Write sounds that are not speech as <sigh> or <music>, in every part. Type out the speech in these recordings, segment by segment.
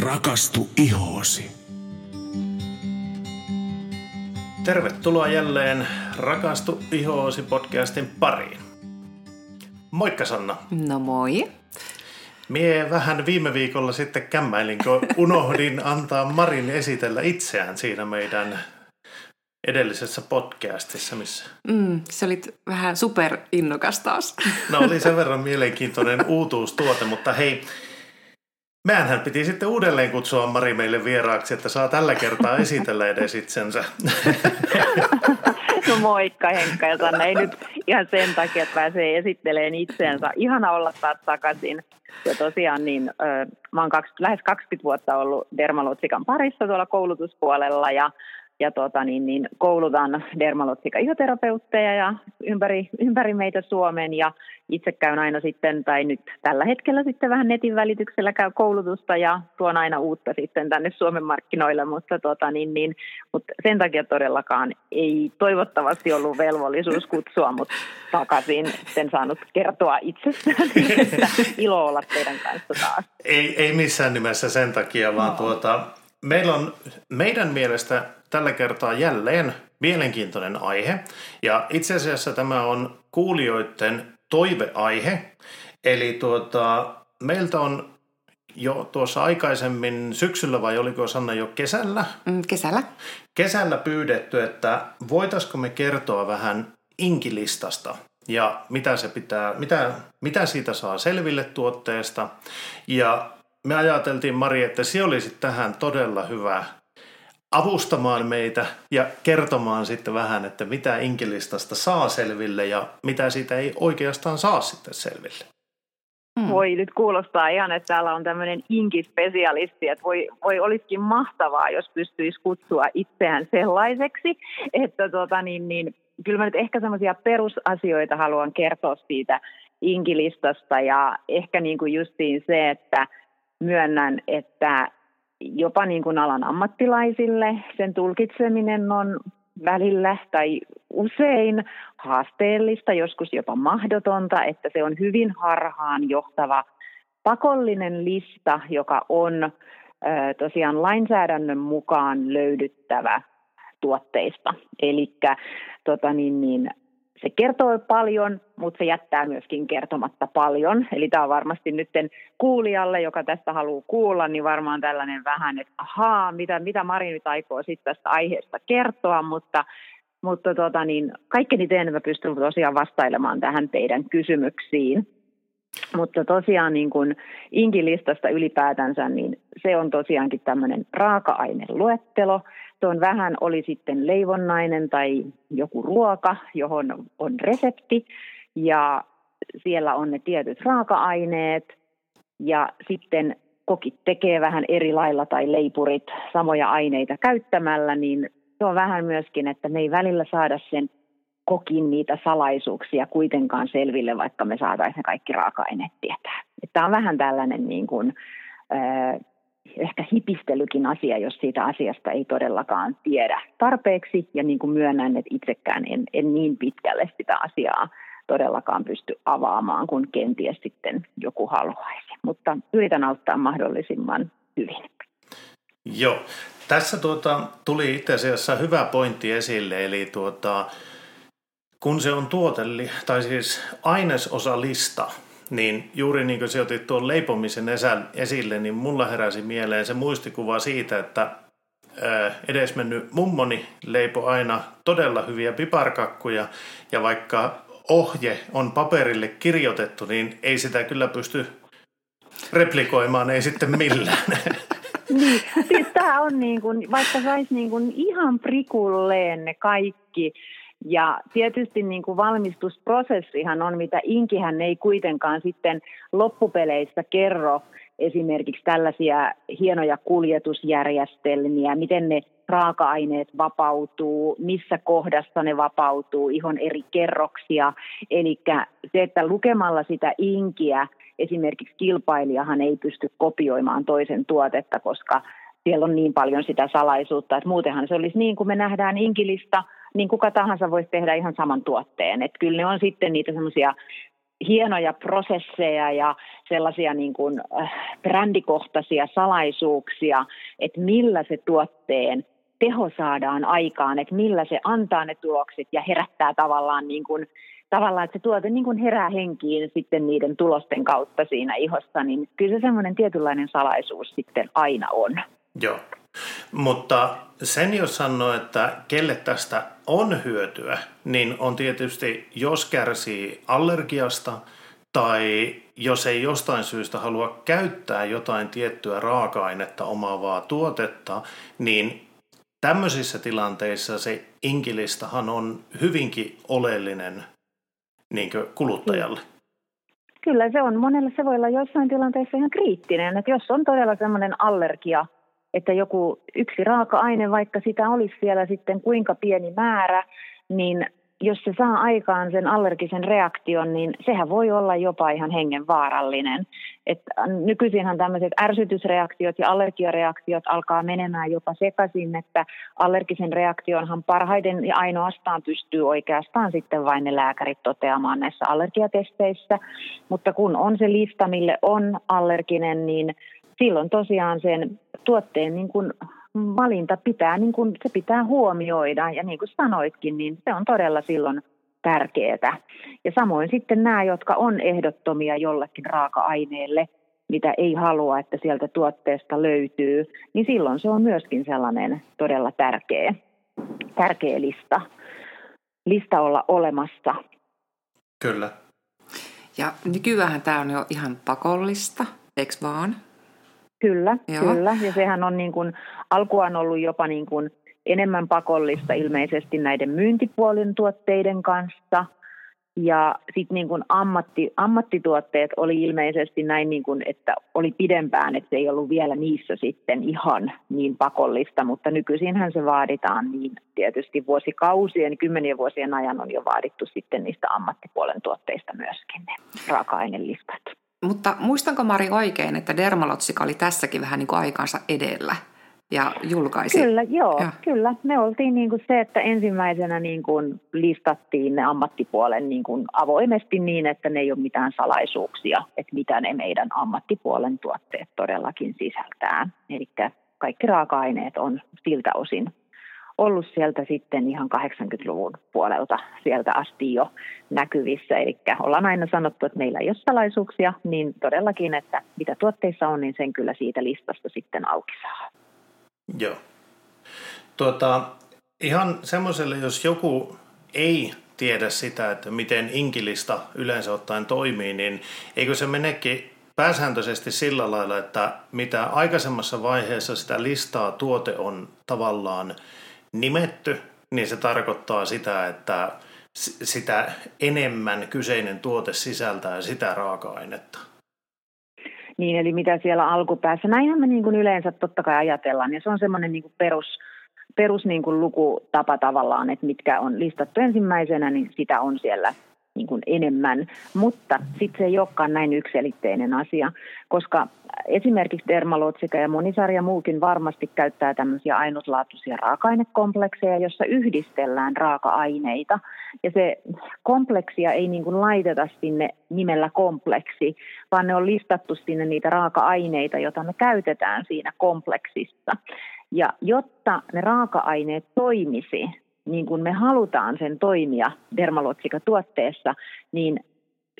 Rakastu ihoosi. Tervetuloa jälleen Rakastu ihoosi podcastin pariin. Moikka Sanna. No moi. Mie vähän viime viikolla sitten kämmäilin, kun unohdin <laughs> antaa Marin esitellä itseään siinä meidän edellisessä podcastissa, missä... Mm, se oli vähän super innokas taas. No oli sen verran mielenkiintoinen uutuustuote, mutta hei, Meänhän piti sitten uudelleen kutsua Mari meille vieraaksi, että saa tällä kertaa esitellä edes itsensä. <laughs> No moikka Henkka ja. Ei nyt ihan sen takia, että pääsee esittelemään itseensä. Ihana olla taas takaisin. Ja tosiaan niin, mä oon 20, lähes 20 vuotta ollut Dermalutsikan parissa tuolla koulutuspuolella ja ja tota, niin, niin, koulutan dermalotsika ihoterapeutteja ja ympäri, ympäri meitä Suomen ja itse käyn aina sitten, tai nyt tällä hetkellä sitten vähän netin välityksellä käy koulutusta ja tuon aina uutta sitten tänne Suomen markkinoille, mutta, tota, niin, niin, mutta sen takia todellakaan ei toivottavasti ollut velvollisuus kutsua mut takaisin. Sen saanut kertoa itsestään, <laughs> että ilo olla teidän kanssa taas. Ei, ei missään nimessä sen takia, vaan no. tuota, meillä on meidän mielestä tällä kertaa jälleen mielenkiintoinen aihe. Ja itse asiassa tämä on kuulijoiden toiveaihe. Eli tuota, meiltä on jo tuossa aikaisemmin syksyllä vai oliko Sanna jo kesällä? Mm, kesällä. Kesällä pyydetty, että voitaisiko me kertoa vähän inkilistasta ja mitä, se pitää, mitä, mitä siitä saa selville tuotteesta. Ja me ajateltiin, Mari, että se olisi tähän todella hyvä avustamaan meitä ja kertomaan sitten vähän, että mitä inkilistasta saa selville ja mitä siitä ei oikeastaan saa sitten selville. Hmm. Voi nyt kuulostaa ihan, että täällä on tämmöinen inkispesialisti, että voi, voi olisikin mahtavaa, jos pystyisi kutsua itseään sellaiseksi, että tota, niin, niin, kyllä mä nyt ehkä semmoisia perusasioita haluan kertoa siitä inkilistasta ja ehkä niin kuin justiin se, että myönnän, että jopa niin kuin alan ammattilaisille sen tulkitseminen on välillä tai usein haasteellista, joskus jopa mahdotonta, että se on hyvin harhaan johtava pakollinen lista, joka on tosiaan lainsäädännön mukaan löydyttävä tuotteista. Eli tota niin, niin, se kertoo paljon, mutta se jättää myöskin kertomatta paljon. Eli tämä on varmasti nyt kuulijalle, joka tästä haluaa kuulla, niin varmaan tällainen vähän, että ahaa, mitä, mitä Mari nyt aikoo sitten tästä aiheesta kertoa, mutta, mutta tota niin, kaikkeni teen, että pystyn tosiaan vastailemaan tähän teidän kysymyksiin. Mutta tosiaan niin kun inkilistasta ylipäätänsä, niin se on tosiaankin tämmöinen raaka-aineluettelo, se on vähän, oli sitten leivonnainen tai joku ruoka, johon on resepti ja siellä on ne tietyt raaka-aineet ja sitten kokit tekee vähän eri lailla tai leipurit samoja aineita käyttämällä, niin se on vähän myöskin, että me ei välillä saada sen kokin niitä salaisuuksia kuitenkaan selville, vaikka me saataisiin kaikki raaka-aineet tietää. Tämä on vähän tällainen niin kuin, ehkä hipistelykin asia, jos siitä asiasta ei todellakaan tiedä tarpeeksi. Ja niin kuin myönnän, että itsekään en, en niin pitkälle sitä asiaa todellakaan pysty avaamaan, kun kenties sitten joku haluaisi. Mutta yritän auttaa mahdollisimman hyvin. Joo. Tässä tuota, tuli itse asiassa hyvä pointti esille, eli tuota, kun se on tuotelli, tai siis ainesosalista, niin juuri niin kuin se otit tuon leipomisen esille, niin mulla heräsi mieleen se muistikuva siitä, että edesmennyt mummoni leipo aina todella hyviä piparkakkuja ja vaikka ohje on paperille kirjoitettu, niin ei sitä kyllä pysty replikoimaan, ei sitten millään. <laughs> Niin, siis tämä on niin kuin, vaikka saisi niin kuin ihan prikulleen ne kaikki ja tietysti niin kuin valmistusprosessihan on, mitä Inkihän ei kuitenkaan sitten loppupeleissä kerro esimerkiksi tällaisia hienoja kuljetusjärjestelmiä, miten ne raaka-aineet vapautuu, missä kohdassa ne vapautuu, ihon eri kerroksia. Eli se, että lukemalla sitä inkiä esimerkiksi kilpailijahan ei pysty kopioimaan toisen tuotetta, koska siellä on niin paljon sitä salaisuutta, että muutenhan se olisi niin kuin me nähdään inkilista – niin kuka tahansa voisi tehdä ihan saman tuotteen. Että kyllä ne on sitten niitä semmoisia hienoja prosesseja ja sellaisia niin kuin, äh, brändikohtaisia salaisuuksia, että millä se tuotteen teho saadaan aikaan, että millä se antaa ne tulokset ja herättää tavallaan niin kuin, tavallaan, että se tuote niin kuin herää henkiin sitten niiden tulosten kautta siinä ihossa, niin kyllä se semmoinen tietynlainen salaisuus sitten aina on. Joo, mutta sen jos sanoo, että kelle tästä on hyötyä, niin on tietysti, jos kärsii allergiasta tai jos ei jostain syystä halua käyttää jotain tiettyä raaka-ainetta omaavaa tuotetta, niin tämmöisissä tilanteissa se inkilistahan on hyvinkin oleellinen niin kuluttajalle. Kyllä se on. Monelle se voi olla jossain tilanteessa ihan kriittinen, että jos on todella semmoinen allergia, että joku yksi raaka-aine, vaikka sitä olisi siellä sitten kuinka pieni määrä, niin jos se saa aikaan sen allergisen reaktion, niin sehän voi olla jopa ihan hengenvaarallinen. Et nykyisinhän tämmöiset ärsytysreaktiot ja allergiareaktiot alkaa menemään jopa sekaisin, että allergisen reaktionhan parhaiten ja ainoastaan pystyy oikeastaan sitten vain ne lääkärit toteamaan näissä allergiatesteissä. Mutta kun on se lista, mille on allerginen, niin silloin tosiaan sen tuotteen niin kuin valinta pitää, niin kuin, se pitää huomioida ja niin kuin sanoitkin, niin se on todella silloin tärkeää. Ja samoin sitten nämä, jotka on ehdottomia jollekin raaka-aineelle, mitä ei halua, että sieltä tuotteesta löytyy, niin silloin se on myöskin sellainen todella tärkeä, tärkeä lista, lista olla olemassa. Kyllä. Ja nykyään tämä on jo ihan pakollista, eikö vaan? Kyllä, Joo. kyllä. Ja sehän on niin kuin, alkuaan ollut jopa niin kuin enemmän pakollista ilmeisesti näiden myyntipuolen tuotteiden kanssa. Ja sitten niin kuin ammatti, ammattituotteet oli ilmeisesti näin, niin kuin, että oli pidempään, että se ei ollut vielä niissä sitten ihan niin pakollista, mutta nykyisinhän se vaaditaan niin tietysti vuosikausien, kymmenien vuosien ajan on jo vaadittu sitten niistä ammattipuolen tuotteista myöskin ne raaka-ainelistat. Mutta muistanko Mari oikein, että Dermalotsika oli tässäkin vähän niin kuin aikansa edellä ja julkaisi? Kyllä, joo, ja. kyllä. Me oltiin niin kuin se, että ensimmäisenä niin kuin listattiin ne ammattipuolen niin kuin avoimesti niin, että ne ei ole mitään salaisuuksia, että mitä ne meidän ammattipuolen tuotteet todellakin sisältää. Eli kaikki raaka-aineet on siltä osin ollut sieltä sitten ihan 80-luvun puolelta sieltä asti jo näkyvissä. Eli ollaan aina sanottu, että meillä ei ole salaisuuksia, niin todellakin, että mitä tuotteissa on, niin sen kyllä siitä listasta sitten auki saa. Joo. Tuota, ihan semmoiselle, jos joku ei tiedä sitä, että miten inkilista yleensä ottaen toimii, niin eikö se menekin pääsääntöisesti sillä lailla, että mitä aikaisemmassa vaiheessa sitä listaa tuote on tavallaan nimetty, niin se tarkoittaa sitä, että sitä enemmän kyseinen tuote sisältää sitä raaka-ainetta. Niin, eli mitä siellä alkupäässä. Näinhän me niin kuin yleensä totta kai ajatellaan, ja se on semmoinen niin perus, perus niin kuin lukutapa tavallaan, että mitkä on listattu ensimmäisenä, niin sitä on siellä niin kuin enemmän, mutta sitten se ei olekaan näin ykselitteinen asia, koska esimerkiksi Dermalotsika ja monisarja muukin varmasti käyttää tämmöisiä ainutlaatuisia raaka-ainekomplekseja, jossa yhdistellään raaka-aineita. Ja se kompleksia ei niin kuin laiteta sinne nimellä kompleksi, vaan ne on listattu sinne niitä raaka-aineita, joita me käytetään siinä kompleksissa. Ja jotta ne raaka-aineet toimisi niin kuin me halutaan sen toimia dermalotsika-tuotteessa, niin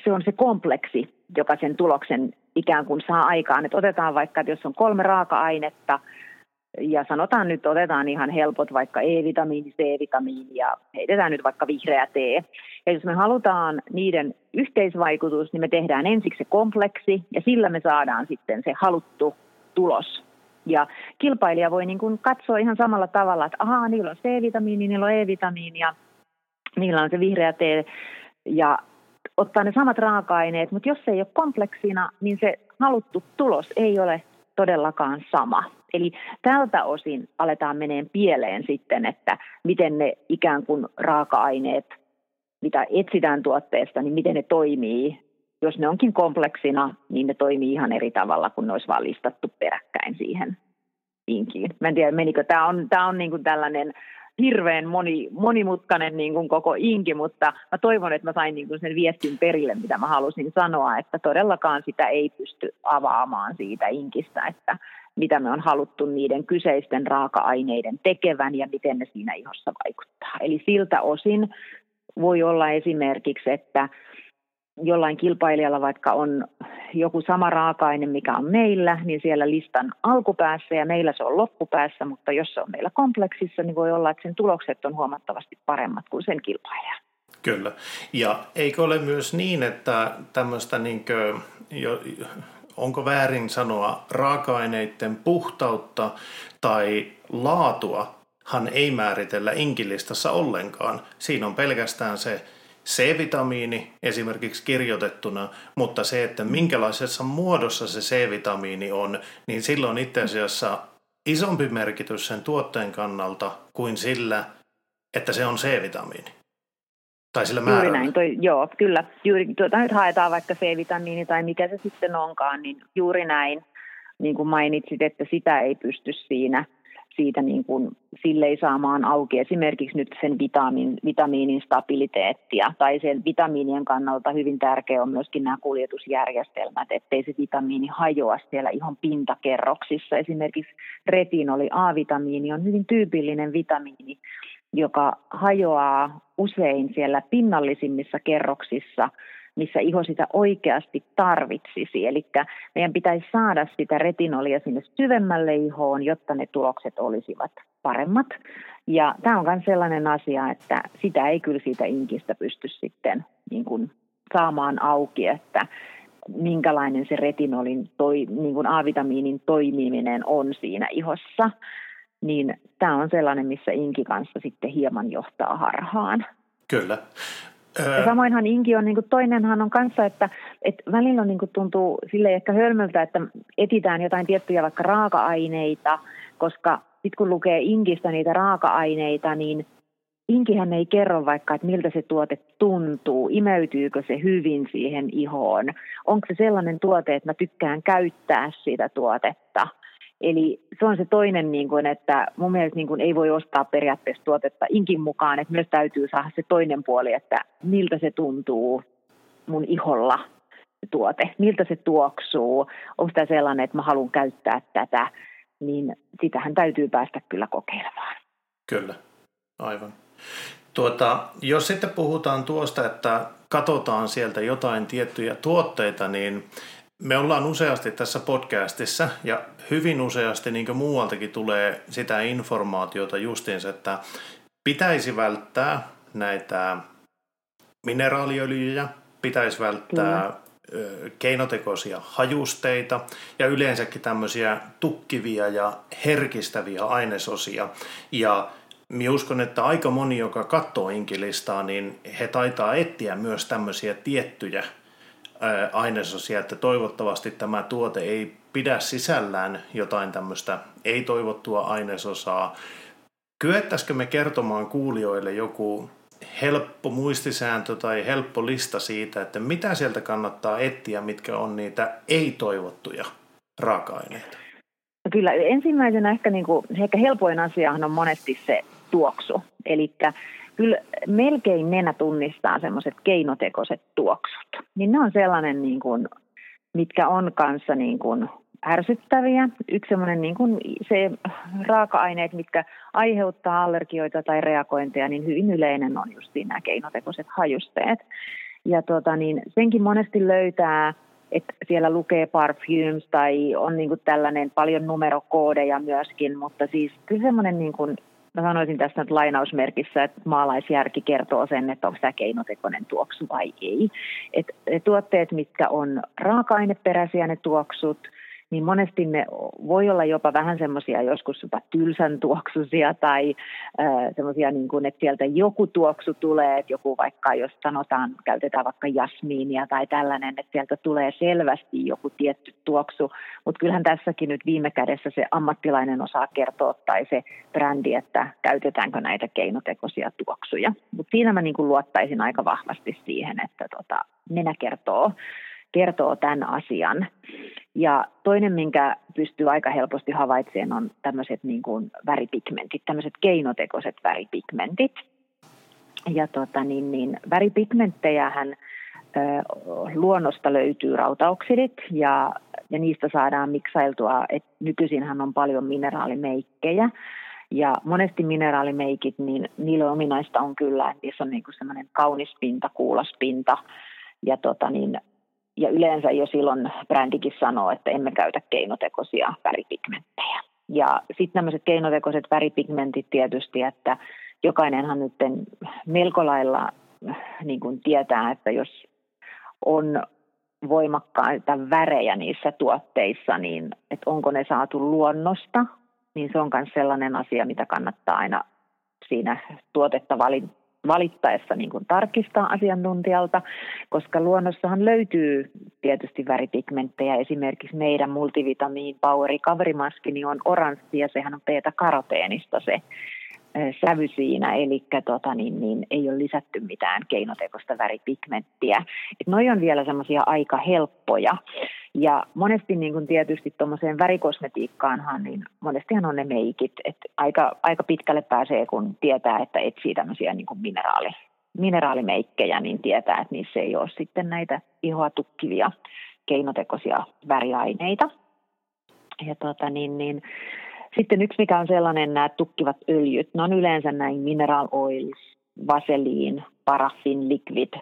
se on se kompleksi, joka sen tuloksen ikään kuin saa aikaan. Et otetaan vaikka, että jos on kolme raaka-ainetta, ja sanotaan nyt, otetaan ihan helpot vaikka E-vitamiini, C-vitamiini ja heitetään nyt vaikka vihreä T. Ja jos me halutaan niiden yhteisvaikutus, niin me tehdään ensiksi se kompleksi ja sillä me saadaan sitten se haluttu tulos. Ja kilpailija voi niin kuin katsoa ihan samalla tavalla, että ahaa, niillä on C-vitamiini, niillä on E-vitamiini ja niillä on se vihreä T ja ottaa ne samat raaka-aineet, mutta jos se ei ole kompleksina, niin se haluttu tulos ei ole todellakaan sama. Eli tältä osin aletaan meneen pieleen sitten, että miten ne ikään kuin raaka-aineet, mitä etsitään tuotteesta, niin miten ne toimii. Jos ne onkin kompleksina, niin ne toimii ihan eri tavalla kuin ne olisi vaan listattu peräkkäin siihen inkiin. Mä en tiedä, menikö. Tämä on, tämä on niin kuin tällainen hirveän moni, monimutkainen niin kuin koko inki, mutta mä toivon, että mä sain niin kuin sen viestin perille, mitä mä halusin sanoa, että todellakaan sitä ei pysty avaamaan siitä inkistä, että mitä me on haluttu niiden kyseisten raaka-aineiden tekevän ja miten ne siinä ihossa vaikuttaa. Eli siltä osin voi olla esimerkiksi, että jollain kilpailijalla vaikka on joku sama raaka-aine, mikä on meillä, niin siellä listan alkupäässä ja meillä se on loppupäässä, mutta jos se on meillä kompleksissa, niin voi olla, että sen tulokset on huomattavasti paremmat kuin sen kilpailijan. Kyllä. Ja eikö ole myös niin, että tämmöistä niin kuin, jo, onko väärin sanoa raaka-aineiden puhtautta tai laatua hän ei määritellä inkilistassa ollenkaan. Siinä on pelkästään se C-vitamiini esimerkiksi kirjoitettuna, mutta se, että minkälaisessa muodossa se C-vitamiini on, niin silloin itse asiassa isompi merkitys sen tuotteen kannalta kuin sillä, että se on C-vitamiini. Tai sillä määrällä. Juuri näin, toi, joo, kyllä. Juuri, tuota, nyt haetaan vaikka C-vitamiini tai mikä se sitten onkaan, niin juuri näin, niin kuin mainitsit, että sitä ei pysty siinä – siitä niin kuin, sille ei saamaan auki esimerkiksi nyt sen vitamiin, vitamiinin stabiliteettia tai sen vitamiinien kannalta hyvin tärkeä on myöskin nämä kuljetusjärjestelmät, ettei se vitamiini hajoa siellä ihon pintakerroksissa. Esimerkiksi retinoli A-vitamiini on hyvin tyypillinen vitamiini, joka hajoaa usein siellä pinnallisimmissa kerroksissa – missä iho sitä oikeasti tarvitsisi. Eli meidän pitäisi saada sitä retinolia sinne syvemmälle ihoon, jotta ne tulokset olisivat paremmat. Ja tämä on myös sellainen asia, että sitä ei kyllä siitä inkistä pysty sitten niin kuin saamaan auki, että minkälainen se retinolin, toi, niin kuin A-vitamiinin toimiminen on siinä ihossa. Niin tämä on sellainen, missä inki kanssa sitten hieman johtaa harhaan. Kyllä. Ja samoinhan Inki on, niin kuin toinenhan on kanssa, että, että välillä on, niin kuin tuntuu sille ehkä hölmöltä, että etitään jotain tiettyjä vaikka raaka-aineita, koska sitten kun lukee Inkistä niitä raaka-aineita, niin Inkihän ei kerro vaikka, että miltä se tuote tuntuu, imeytyykö se hyvin siihen ihoon, onko se sellainen tuote, että mä tykkään käyttää sitä tuotetta – Eli se on se toinen, niin kuin, että mun mielestä niin kuin, ei voi ostaa periaatteessa tuotetta inkin mukaan, että myös täytyy saada se toinen puoli, että miltä se tuntuu mun iholla se tuote, miltä se tuoksuu, onko tämä sellainen, että mä haluan käyttää tätä, niin sitähän täytyy päästä kyllä kokeilemaan. Kyllä, aivan. Tuota, jos sitten puhutaan tuosta, että katsotaan sieltä jotain tiettyjä tuotteita, niin me ollaan useasti tässä podcastissa ja hyvin useasti niin muualtakin tulee sitä informaatiota justiinsa, että pitäisi välttää näitä mineraaliöljyjä, pitäisi välttää mm. keinotekoisia hajusteita ja yleensäkin tämmöisiä tukkivia ja herkistäviä ainesosia. Ja minä uskon, että aika moni, joka katsoo inkilistaa, niin he taitaa etsiä myös tämmöisiä tiettyjä ainesosia, että toivottavasti tämä tuote ei pidä sisällään jotain tämmöistä ei-toivottua ainesosaa. Kyettäisikö me kertomaan kuulijoille joku helppo muistisääntö tai helppo lista siitä, että mitä sieltä kannattaa etsiä, mitkä on niitä ei-toivottuja raaka-aineita? No kyllä ensimmäisenä ehkä, niin kuin, ehkä helpoin asiahan on monesti se tuoksu. Eli kyllä melkein nenä tunnistaa semmoiset keinotekoiset tuoksut. Niin ne on sellainen, niin kuin, mitkä on kanssa niin kuin ärsyttäviä. Yksi semmoinen niin kuin se raaka-aineet, mitkä aiheuttaa allergioita tai reagointeja, niin hyvin yleinen on just nämä keinotekoiset hajusteet. Ja tota, niin senkin monesti löytää, että siellä lukee parfums tai on niin kuin tällainen paljon numerokoodeja myöskin, mutta siis kyllä semmoinen niin kuin mä sanoisin tässä nyt lainausmerkissä, että maalaisjärki kertoo sen, että onko tämä keinotekoinen tuoksu vai ei. Et, et tuotteet, mitkä on raaka-aineperäisiä ne tuoksut, niin monesti ne voi olla jopa vähän semmoisia joskus jopa tylsän tuoksusia tai semmoisia, niin kuin, että sieltä joku tuoksu tulee, että joku vaikka, jos sanotaan, käytetään vaikka jasmiinia tai tällainen, että sieltä tulee selvästi joku tietty tuoksu, mutta kyllähän tässäkin nyt viime kädessä se ammattilainen osaa kertoa tai se brändi, että käytetäänkö näitä keinotekoisia tuoksuja. Mutta siinä mä niin kuin luottaisin aika vahvasti siihen, että tota, nenä kertoo kertoo tämän asian. Ja toinen, minkä pystyy aika helposti havaitsemaan, on tämmöiset niin kuin väripigmentit, tämmöiset keinotekoiset väripigmentit. Ja tota, niin, niin, väripigmenttejähän ö, luonnosta löytyy rautaoksidit ja, ja niistä saadaan miksailtua, että nykyisinhän on paljon mineraalimeikkejä. Ja monesti mineraalimeikit, niin niille ominaista on kyllä, että niissä on niin semmoinen kaunis pinta, kuulas pinta. Ja tota niin, ja yleensä jo silloin brändikin sanoo, että emme käytä keinotekoisia väripigmenttejä. Ja sitten tämmöiset keinotekoiset väripigmentit tietysti, että jokainenhan nyt melko lailla niin kuin tietää, että jos on voimakkaita värejä niissä tuotteissa, niin että onko ne saatu luonnosta, niin se on myös sellainen asia, mitä kannattaa aina siinä tuotetta valittaessa niin kuin tarkistaa asiantuntijalta, koska luonnossahan löytyy tietysti väripigmenttejä. Esimerkiksi meidän multivitamiin Power Recovery Maski niin on oranssi ja sehän on beta-karoteenista se sävy siinä, eli tota, niin, niin, ei ole lisätty mitään keinotekoista väripigmenttiä. Et noi on vielä semmoisia aika helppoja. Ja monesti niin kuin tietysti tuommoiseen värikosmetiikkaanhan, niin monestihan on ne meikit, että aika, aika pitkälle pääsee, kun tietää, että etsii tämmöisiä niin kuin mineraali, mineraalimeikkejä, niin tietää, että niissä ei ole sitten näitä ihoa tukkivia keinotekoisia väriaineita. Ja tota, niin, niin, sitten yksi, mikä on sellainen, nämä tukkivat öljyt, ne on yleensä näin mineral oils, vaseliin, paraffin, liquid.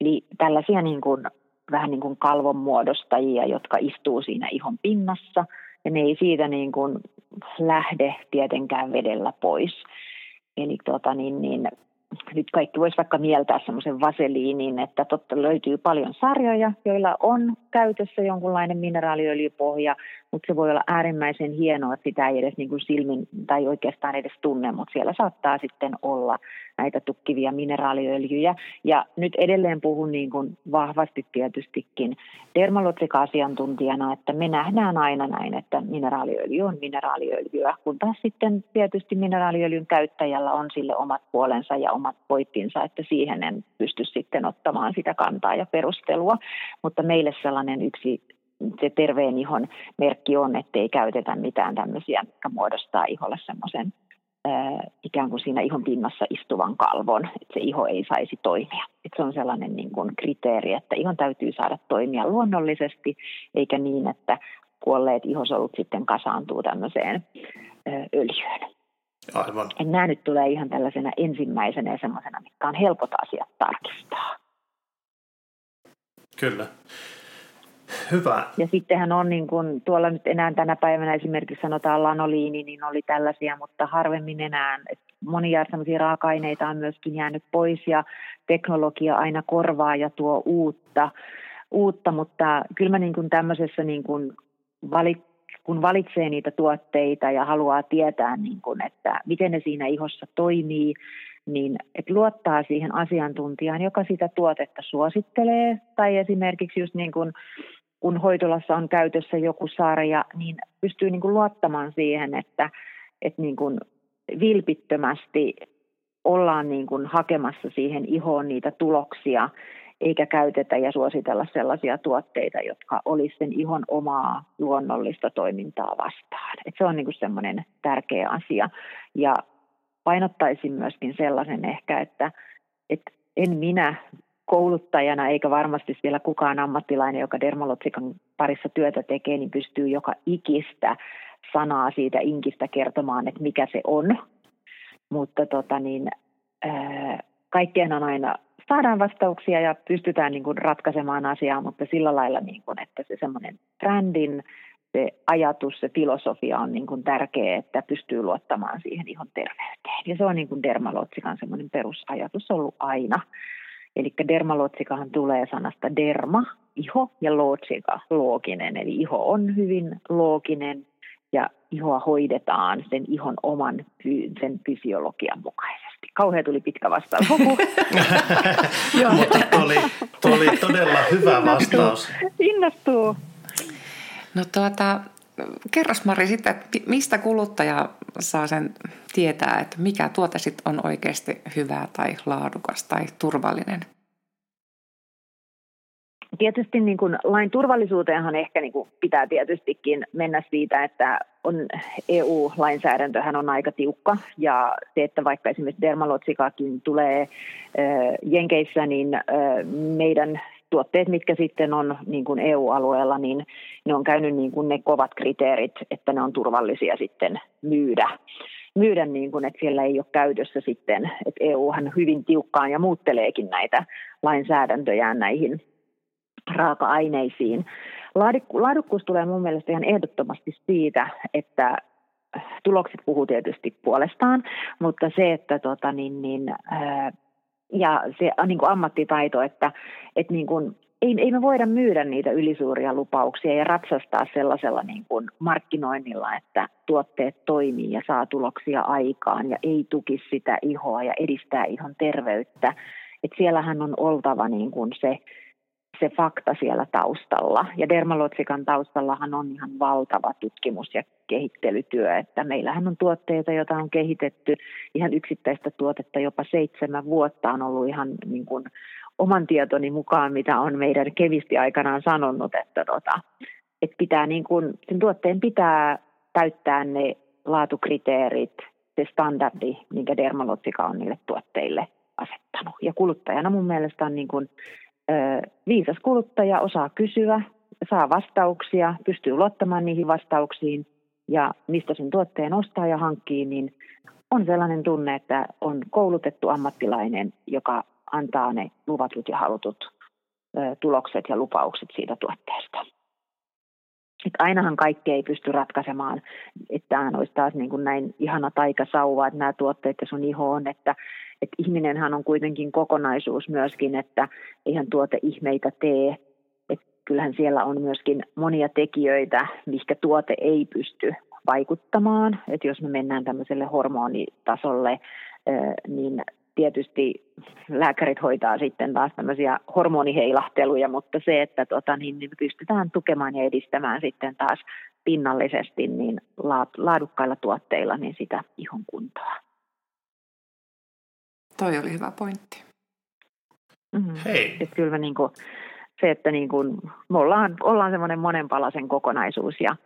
Eli tällaisia niin kuin, vähän niin kuin kalvon muodostajia, jotka istuu siinä ihon pinnassa, ja ne ei siitä niin kuin lähde tietenkään vedellä pois. Eli tota, niin, niin, nyt kaikki voisi vaikka mieltää semmoisen vaseliinin, että totta löytyy paljon sarjoja, joilla on käytössä jonkunlainen mineraaliöljypohja, mutta se voi olla äärimmäisen hienoa, että sitä ei edes niin kuin silmin tai oikeastaan edes tunne, mutta siellä saattaa sitten olla näitä tukkivia mineraaliöljyjä. Ja nyt edelleen puhun niin kuin vahvasti tietystikin dermalotsika-asiantuntijana, että me nähdään aina näin, että mineraaliöljy on mineraaliöljyä, kun taas sitten tietysti mineraaliöljyn käyttäjällä on sille omat puolensa ja omat pointtinsa, että siihen en pysty sitten ottamaan sitä kantaa ja perustelua. Mutta meille sellainen yksi se terveen ihon merkki on, että ei käytetä mitään tämmöisiä, jotka muodostaa iholle semmoisen ikään kuin siinä ihon pinnassa istuvan kalvon, että se iho ei saisi toimia. Että se on sellainen niin kuin kriteeri, että ihon täytyy saada toimia luonnollisesti, eikä niin, että kuolleet ihosolut sitten kasaantuu tämmöiseen öljyyn. Aivan. Ja nämä nyt tulee ihan tällaisena ensimmäisenä ja semmoisena, mitkä on helpot asiat tarkistaa. Kyllä. Hyvä. Ja sittenhän on niin kuin, tuolla nyt enää tänä päivänä esimerkiksi sanotaan lanoliini, niin oli tällaisia, mutta harvemmin enää. Et monia sellaisia raaka-aineita on myöskin jäänyt pois ja teknologia aina korvaa ja tuo uutta, uutta mutta kyllä mä niin kuin tämmöisessä niin kuin valit, kun valitsee niitä tuotteita ja haluaa tietää, niin kuin, että miten ne siinä ihossa toimii, niin että luottaa siihen asiantuntijaan, joka sitä tuotetta suosittelee, tai esimerkiksi just niin kuin kun hoitolassa on käytössä joku sarja, niin pystyy niin kuin luottamaan siihen, että, että niin kuin vilpittömästi ollaan niin kuin hakemassa siihen ihoon niitä tuloksia, eikä käytetä ja suositella sellaisia tuotteita, jotka olisivat sen ihon omaa luonnollista toimintaa vastaan. Et se on niin kuin semmoinen tärkeä asia. Ja painottaisin myöskin sellaisen ehkä, että, että en minä kouluttajana, eikä varmasti vielä kukaan ammattilainen, joka dermalotsikan parissa työtä tekee, niin pystyy joka ikistä sanaa siitä inkistä kertomaan, että mikä se on. Mutta tota niin, kaikkeen on aina, saadaan vastauksia ja pystytään niin kuin ratkaisemaan asiaa, mutta sillä lailla, niin kuin, että se semmoinen brändin, se ajatus, se filosofia on niin kuin tärkeä, että pystyy luottamaan siihen ihon terveyteen. Ja se on niin kuin dermalotsikan semmoinen perusajatus ollut aina. Eli dermalotsikahan tulee sanasta derma, iho, ja lotsika, looginen. Eli iho on hyvin looginen ja ihoa hoidetaan sen ihon oman sen fysiologian mukaisesti. Kauhean tuli pitkä vastaus. <laughs> Mutta tuli, tuli todella hyvä vastaus. Innostuu. No tuota, kerros Mari sitten, että mistä kuluttaja saa sen tietää, että mikä tuote sitten on oikeasti hyvää tai laadukas tai turvallinen? Tietysti niin kuin lain turvallisuuteenhan ehkä niin kuin pitää tietystikin mennä siitä, että on EU-lainsäädäntöhän on aika tiukka ja se, että vaikka esimerkiksi dermalotsikakin tulee Jenkeissä, niin meidän tuotteet, mitkä sitten on niin kuin EU-alueella, niin ne on käynyt niin kuin ne kovat kriteerit, että ne on turvallisia sitten myydä. Myydä niin kuin, että siellä ei ole käytössä sitten, että EUhan hyvin tiukkaan ja muutteleekin näitä lainsäädäntöjään näihin raaka-aineisiin. Laadukkuus tulee mun mielestä ihan ehdottomasti siitä, että tulokset puhuu tietysti puolestaan, mutta se, että tota, niin, niin, ja se niin kuin ammattitaito, että, että niin kuin, ei, ei me voida myydä niitä ylisuuria lupauksia ja ratsastaa sellaisella niin kuin markkinoinnilla, että tuotteet toimii ja saa tuloksia aikaan ja ei tuki sitä ihoa ja edistää ihon terveyttä. Et siellähän on oltava niin kuin se se fakta siellä taustalla. Ja Dermalotsikan taustallahan on ihan valtava tutkimus ja kehittelytyö, että meillähän on tuotteita, joita on kehitetty ihan yksittäistä tuotetta jopa seitsemän vuotta on ollut ihan niin kuin oman tietoni mukaan, mitä on meidän kevisti aikanaan sanonut, että, tota, että pitää niin kuin, sen tuotteen pitää täyttää ne laatukriteerit, se standardi, minkä Dermalotsika on niille tuotteille asettanut. Ja kuluttajana mun mielestä on niin kuin viisas kuluttaja osaa kysyä, saa vastauksia, pystyy luottamaan niihin vastauksiin ja mistä sen tuotteen ostaa ja hankkii, niin on sellainen tunne, että on koulutettu ammattilainen, joka antaa ne luvatut ja halutut tulokset ja lupaukset siitä tuotteesta. Et ainahan kaikki ei pysty ratkaisemaan, että tämä olisi taas niin kuin näin ihana taikasauva, että nämä tuotteet ja sun iho on, että että ihminenhän on kuitenkin kokonaisuus myöskin, että eihän tuote ihmeitä tee. Että kyllähän siellä on myöskin monia tekijöitä, mihinkä tuote ei pysty vaikuttamaan. Että jos me mennään tämmöiselle hormonitasolle, niin tietysti lääkärit hoitaa sitten taas tämmöisiä hormoniheilahteluja, mutta se, että tota, niin, niin pystytään tukemaan ja edistämään sitten taas pinnallisesti niin laadukkailla tuotteilla niin sitä ihon kuntoa. Toi oli hyvä pointti. Mm-hmm. Hei. Et kyllä niin kuin, se, että niin kuin, me ollaan, ollaan semmoinen monenpalaisen kokonaisuus ja,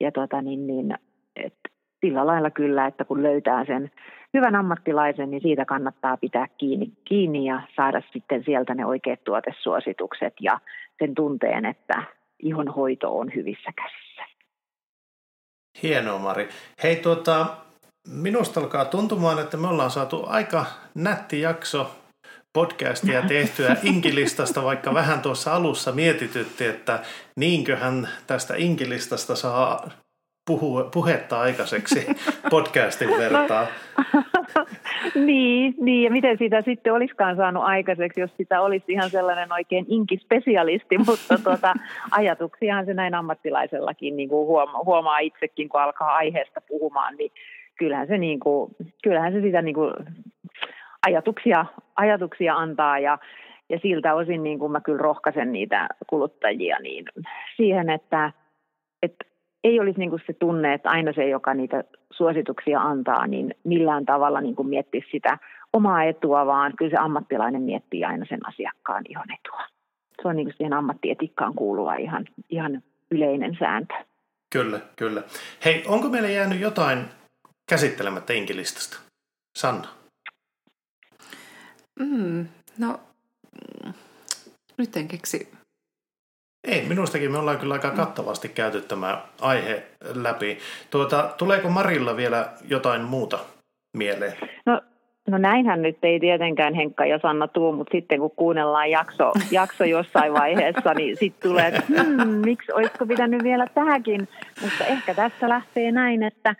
ja tota niin, niin, et sillä lailla kyllä, että kun löytää sen hyvän ammattilaisen, niin siitä kannattaa pitää kiinni, kiinni ja saada sitten sieltä ne oikeat tuotesuositukset ja sen tunteen, että ihon hoito on hyvissä käsissä. Hienoa Mari. Hei tuota, Minusta alkaa tuntumaan, että me ollaan saatu aika nätti jakso podcastia tehtyä <laughs> Inkilistasta, vaikka vähän tuossa alussa mietitytti, että niinköhän tästä Inkilistasta saa puhu, puhetta aikaiseksi <laughs> podcastin vertaa. <laughs> niin, niin, ja miten sitä sitten olisikaan saanut aikaiseksi, jos sitä olisi ihan sellainen oikein inkispesialisti, <laughs> mutta tuota, ajatuksiahan se näin ammattilaisellakin niin kuin huomaa, huomaa itsekin, kun alkaa aiheesta puhumaan, niin kyllähän se, niin kuin, kyllähän se sitä niin kuin ajatuksia, ajatuksia antaa ja, ja siltä osin niin kuin mä kyllä rohkaisen niitä kuluttajia niin siihen, että ei olisi niin kuin se tunne, että aina se, joka niitä suosituksia antaa, niin millään tavalla niin kuin miettisi sitä omaa etua, vaan kyllä se ammattilainen miettii aina sen asiakkaan ihon etua. Se on niin kuin siihen ammattietiikkaan kuuluva ihan, ihan yleinen sääntö. Kyllä, kyllä. Hei, onko meillä jäänyt jotain käsittelemättä inkilistasta? Sanna. Mm, no, nyt en keksi. Ei, minustakin me ollaan kyllä aika kattavasti käyty tämä aihe läpi. Tuota, tuleeko Marilla vielä jotain muuta mieleen? No, no näinhän nyt ei tietenkään Henkka ja Sanna tuu, mutta sitten kun kuunnellaan jakso, jakso jossain vaiheessa, niin sitten tulee, että hmm, miksi olisiko pitänyt vielä tähänkin. Mutta ehkä tässä lähtee näin, että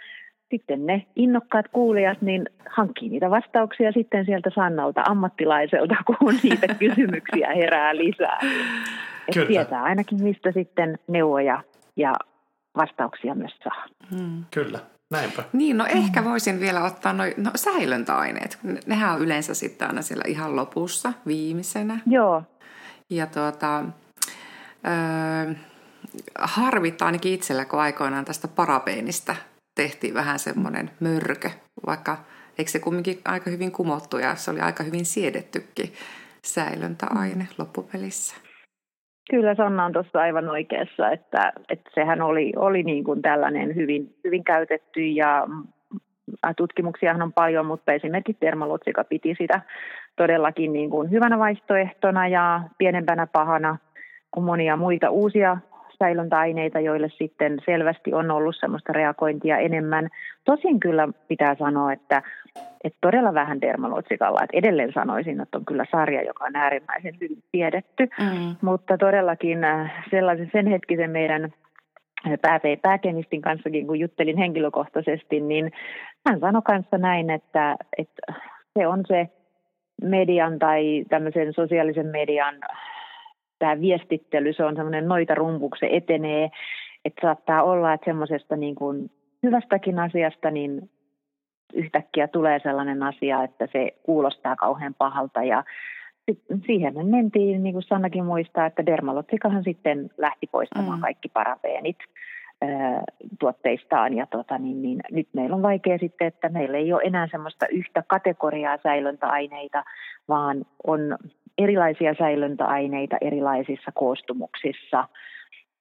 sitten ne innokkaat kuulijat niin hankkii niitä vastauksia sitten sieltä Sannalta ammattilaiselta, kun niitä kysymyksiä herää lisää. Et tietää ainakin, mistä sitten neuvoja ja vastauksia myös saa. Hmm. Kyllä, näinpä. Niin, no ehkä voisin vielä ottaa noin no, säilöntäaineet. Nehän on yleensä sitten aina siellä ihan lopussa, viimeisenä. Joo. Ja tuota, öö, harvittaa ainakin itsellä, kun aikoinaan tästä parabeenista tehtiin vähän semmoinen mörkö, vaikka eikö se kumminkin aika hyvin kumottu ja se oli aika hyvin siedettykin säilöntäaine loppupelissä. Kyllä Sanna on tuossa aivan oikeassa, että, että sehän oli, oli niin kuin tällainen hyvin, hyvin käytetty ja tutkimuksiahan on paljon, mutta esimerkiksi Dermalotsika piti sitä todellakin niin kuin hyvänä vaihtoehtona ja pienempänä pahana kuin monia muita uusia säilöntäaineita, joille sitten selvästi on ollut semmoista reagointia enemmän. Tosin kyllä pitää sanoa, että, että todella vähän dermalotsikalla. Että edelleen sanoisin, että on kyllä sarja, joka on äärimmäisen hyvin tiedetty. Mm. Mutta todellakin äh, sellaisen sen hetkisen meidän äh, pääkemistin kanssakin, kun juttelin henkilökohtaisesti, niin hän sanoi kanssa näin, että, että se on se median tai tämmöisen sosiaalisen median tämä viestittely, se on semmoinen noita rumpuksi, se etenee, että saattaa olla, että semmoisesta niin kuin hyvästäkin asiasta niin yhtäkkiä tulee sellainen asia, että se kuulostaa kauhean pahalta ja siihen me mentiin, niin kuin Sannakin muistaa, että Dermalotsikahan sitten lähti poistamaan mm. kaikki parabeenit tuotteistaan. Ja tota, niin, niin, nyt meillä on vaikea sitten, että meillä ei ole enää semmoista yhtä kategoriaa säilöntäaineita, vaan on erilaisia säilöntäaineita erilaisissa koostumuksissa,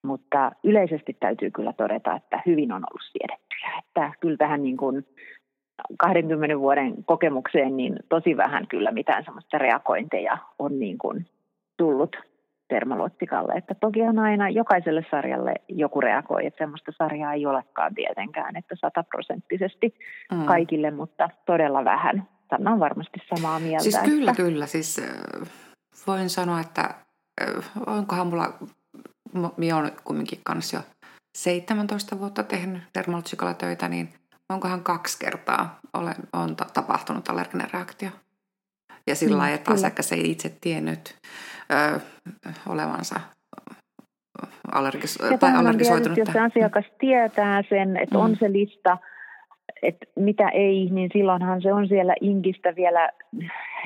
mutta yleisesti täytyy kyllä todeta, että hyvin on ollut siedettyjä. Että kyllä tähän niin kuin 20 vuoden kokemukseen niin tosi vähän kyllä mitään sellaista reagointeja on niin kuin tullut termalottikalle. Että toki on aina jokaiselle sarjalle joku reagoi, että semmoista sarjaa ei olekaan tietenkään, että sataprosenttisesti mm. kaikille, mutta todella vähän. Tämä on varmasti samaa mieltä. Siis kyllä, että... kyllä. Siis voin sanoa, että onkohan mulla, minä olen kumminkin kanssa jo 17 vuotta tehnyt dermalotsikalla töitä, niin onkohan kaksi kertaa olen, on tapahtunut allerginen reaktio. Ja sillä lailla, mm, että asiakas ei itse tiennyt ö, olevansa allergis- ja tai allergisoitunut. Jos asiakas tietää sen, että mm. on se lista, että mitä ei, niin silloinhan se on siellä inkistä vielä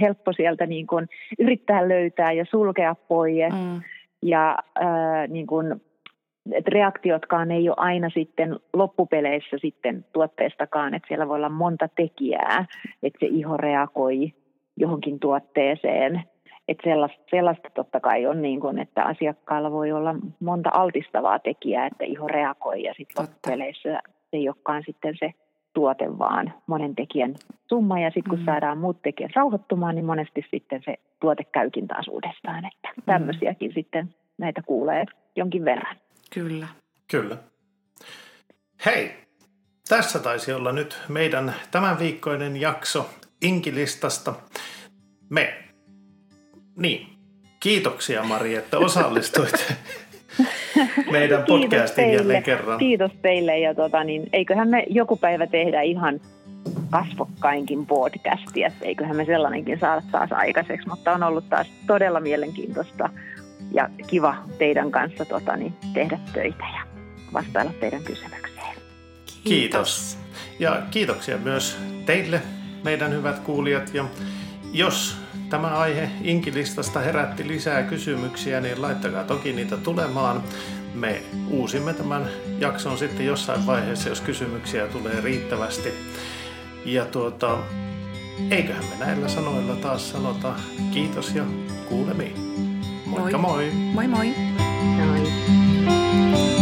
helppo sieltä niin kuin yrittää löytää ja sulkea pois. Mm. Ja äh, niin kuin, että reaktiotkaan ei ole aina sitten loppupeleissä sitten tuotteestakaan, että siellä voi olla monta tekijää, että se iho reagoi johonkin tuotteeseen. Että sellaista, sellaista totta kai on niin kuin, että asiakkaalla voi olla monta altistavaa tekijää, että iho reagoi ja sitten loppupeleissä se ei olekaan sitten se tuote, vaan monen tekijän summa. Ja sitten kun mm. saadaan muut tekijät rauhoittumaan, niin monesti sitten se tuote käykin taas uudestaan. Että mm. tämmöisiäkin sitten näitä kuulee jonkin verran. Kyllä. Kyllä. Hei, tässä taisi olla nyt meidän tämänviikkoinen jakso Inkilistasta. Me. Niin. Kiitoksia Mari, että osallistuit <laughs> meidän podcastin jälleen kerran. Kiitos teille ja tota, niin, eiköhän me joku päivä tehdä ihan kasvokkainkin podcastia. Eiköhän me sellainenkin saada taas aikaiseksi, mutta on ollut taas todella mielenkiintoista ja kiva teidän kanssa tota, niin, tehdä töitä ja vastailla teidän kysymykseen. Kiitos. Kiitos. Ja kiitoksia myös teille, meidän hyvät kuulijat. Ja jos tämä aihe Inkilistasta herätti lisää kysymyksiä, niin laittakaa toki niitä tulemaan. Me uusimme tämän jakson sitten jossain vaiheessa, jos kysymyksiä tulee riittävästi. Ja tuota, eiköhän me näillä sanoilla taas sanota kiitos ja kuulemiin. Moikka moi! Moi moi! moi.